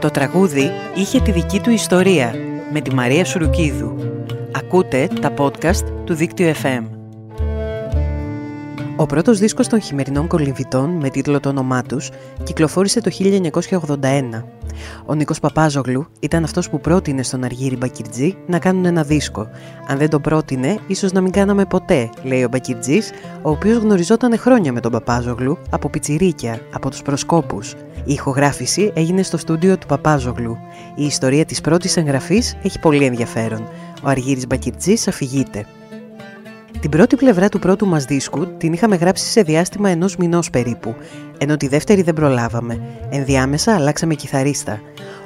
Το τραγούδι είχε τη δική του ιστορία με τη Μαρία Σουρουκίδου. Ακούτε τα podcast του Δίκτυου FM. Ο πρώτος δίσκος των χειμερινών κολυμβητών με τίτλο το όνομά τους κυκλοφόρησε το 1981 ο Νίκος Παπάζογλου ήταν αυτός που πρότεινε στον Αργύρι Μπακυρτζή να κάνουν ένα δίσκο. Αν δεν τον πρότεινε, ίσως να μην κάναμε ποτέ, λέει ο Μπακυρτζής, ο οποίος γνωριζόταν χρόνια με τον Παπάζογλου από πιτσιρίκια, από τους προσκόπους. Η ηχογράφηση έγινε στο στούντιο του Παπάζογλου. Η ιστορία της πρώτης εγγραφής έχει πολύ ενδιαφέρον. Ο Αργύρης Μπακυρτζής αφηγείται. Την πρώτη πλευρά του πρώτου μας δίσκου την είχαμε γράψει σε διάστημα ενός μηνός περίπου, ενώ τη δεύτερη δεν προλάβαμε. Ενδιάμεσα αλλάξαμε κιθαρίστα.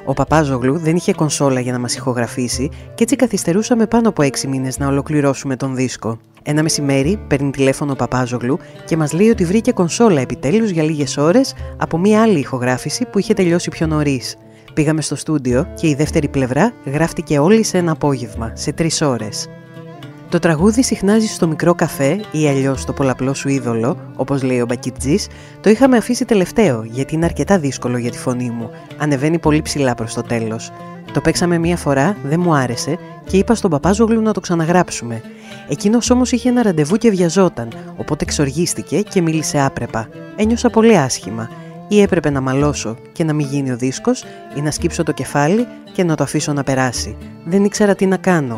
Ο Παπάζογλου δεν είχε κονσόλα για να μας ηχογραφήσει και έτσι καθυστερούσαμε πάνω από έξι μήνες να ολοκληρώσουμε τον δίσκο. Ένα μεσημέρι παίρνει τηλέφωνο ο Παπάζογλου και μας λέει ότι βρήκε κονσόλα επιτέλους για λίγες ώρες από μία άλλη ηχογράφηση που είχε τελειώσει πιο νωρίς. Πήγαμε στο στούντιο και η δεύτερη πλευρά γράφτηκε όλη σε ένα απόγευμα, σε τρεις ώρες. Το τραγούδι συχνάζει στο μικρό καφέ ή αλλιώς στο πολλαπλό σου είδωλο, όπως λέει ο Μπακιτζής, το είχαμε αφήσει τελευταίο γιατί είναι αρκετά δύσκολο για τη φωνή μου. Ανεβαίνει πολύ ψηλά προς το τέλος. Το παίξαμε μία φορά, δεν μου άρεσε και είπα στον Παπάζογλου να το ξαναγράψουμε. Εκείνος όμως είχε ένα ραντεβού και βιαζόταν, οπότε εξοργίστηκε και μίλησε άπρεπα. Ένιωσα πολύ άσχημα. Ή έπρεπε να μαλώσω και να μην γίνει ο δίσκος, ή να σκύψω το κεφάλι και να το αφήσω να περάσει. Δεν ήξερα τι να κάνω.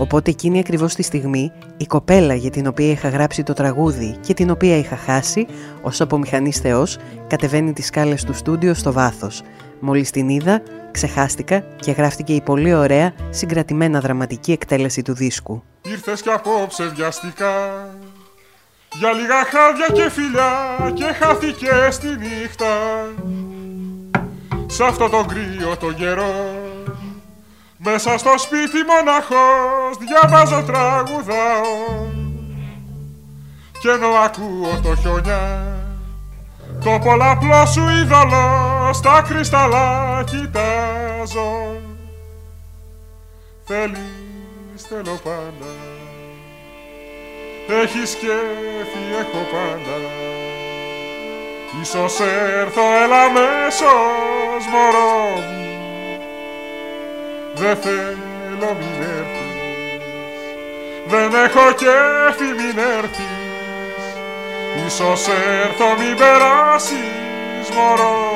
Οπότε εκείνη ακριβώς τη στιγμή η κοπέλα για την οποία είχα γράψει το τραγούδι και την οποία είχα χάσει ως απομηχανής θεός κατεβαίνει τις σκάλες του στούντιο στο βάθος. Μόλις την είδα, ξεχάστηκα και γράφτηκε η πολύ ωραία συγκρατημένα δραματική εκτέλεση του δίσκου. Ήρθες και απόψε βιαστικά για λίγα χάδια και φιλιά και χάθηκε στη νύχτα Σ' αυτό το κρύο το καιρό μέσα στο σπίτι μοναχός διαβάζω τραγουδάω Κι ενώ ακούω το χιονιά Το πολλαπλό σου είδωλο στα κρυσταλλά κοιτάζω. Θέλεις, θέλω πάντα. Έχεις κέφι, έχω πάντα. Ίσως έρθω, έλα μέσος μωρό μου δεν θέλω μην έρθεις. Δεν έχω κέφι μην έρθεις. Ίσως έρθω μην περάσεις μωρό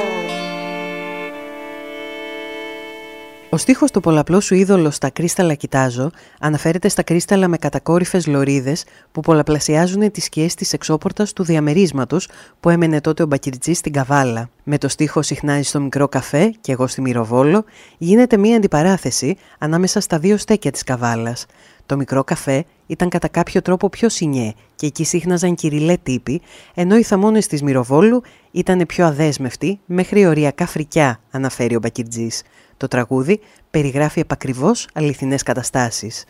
Ο στίχος του πολλαπλό σου είδωλο στα κρίσταλα κοιτάζω αναφέρεται στα κρίσταλα με κατακόρυφες λωρίδες που πολλαπλασιάζουν τις σκιές της εξώπορτας του διαμερίσματος που έμενε τότε ο Μπακυρτζής στην Καβάλα. Με το στίχο συχνάζει στο μικρό καφέ και εγώ στη Μυροβόλο γίνεται μία αντιπαράθεση ανάμεσα στα δύο στέκια της Καβάλας. Το μικρό καφέ ήταν κατά κάποιο τρόπο πιο σινιέ και εκεί σύχναζαν κυριλέ τύποι, ενώ οι θαμώνες της Μυροβόλου ήταν πιο αδέσμευτοι μέχρι οριακά φρικιά, αναφέρει ο Μπακυρτζής. Το τραγούδι περιγράφει επακριβώς αληθινές καταστάσεις.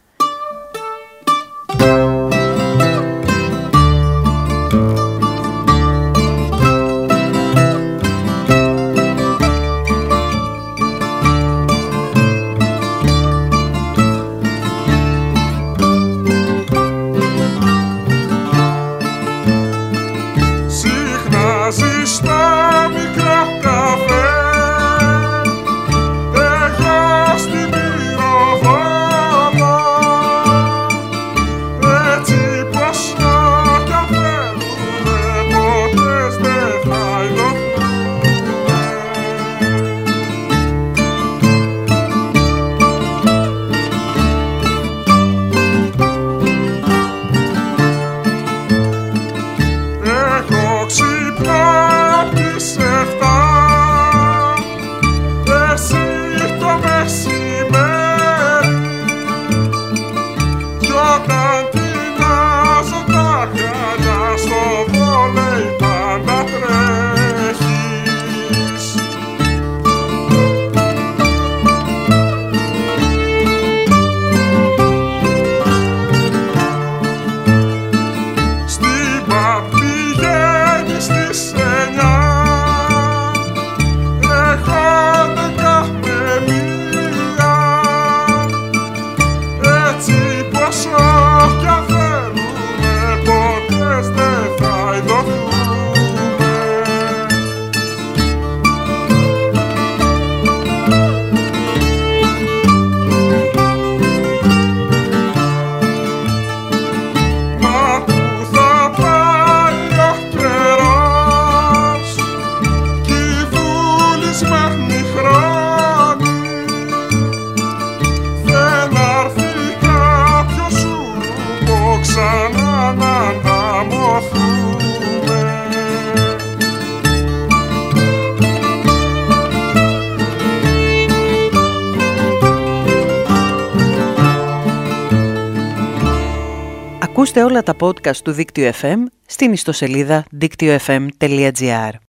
Russia. Ακούστε όλα τα podcast του Δίκτυο FM στην ιστοσελίδα δίκτυοfm.gr.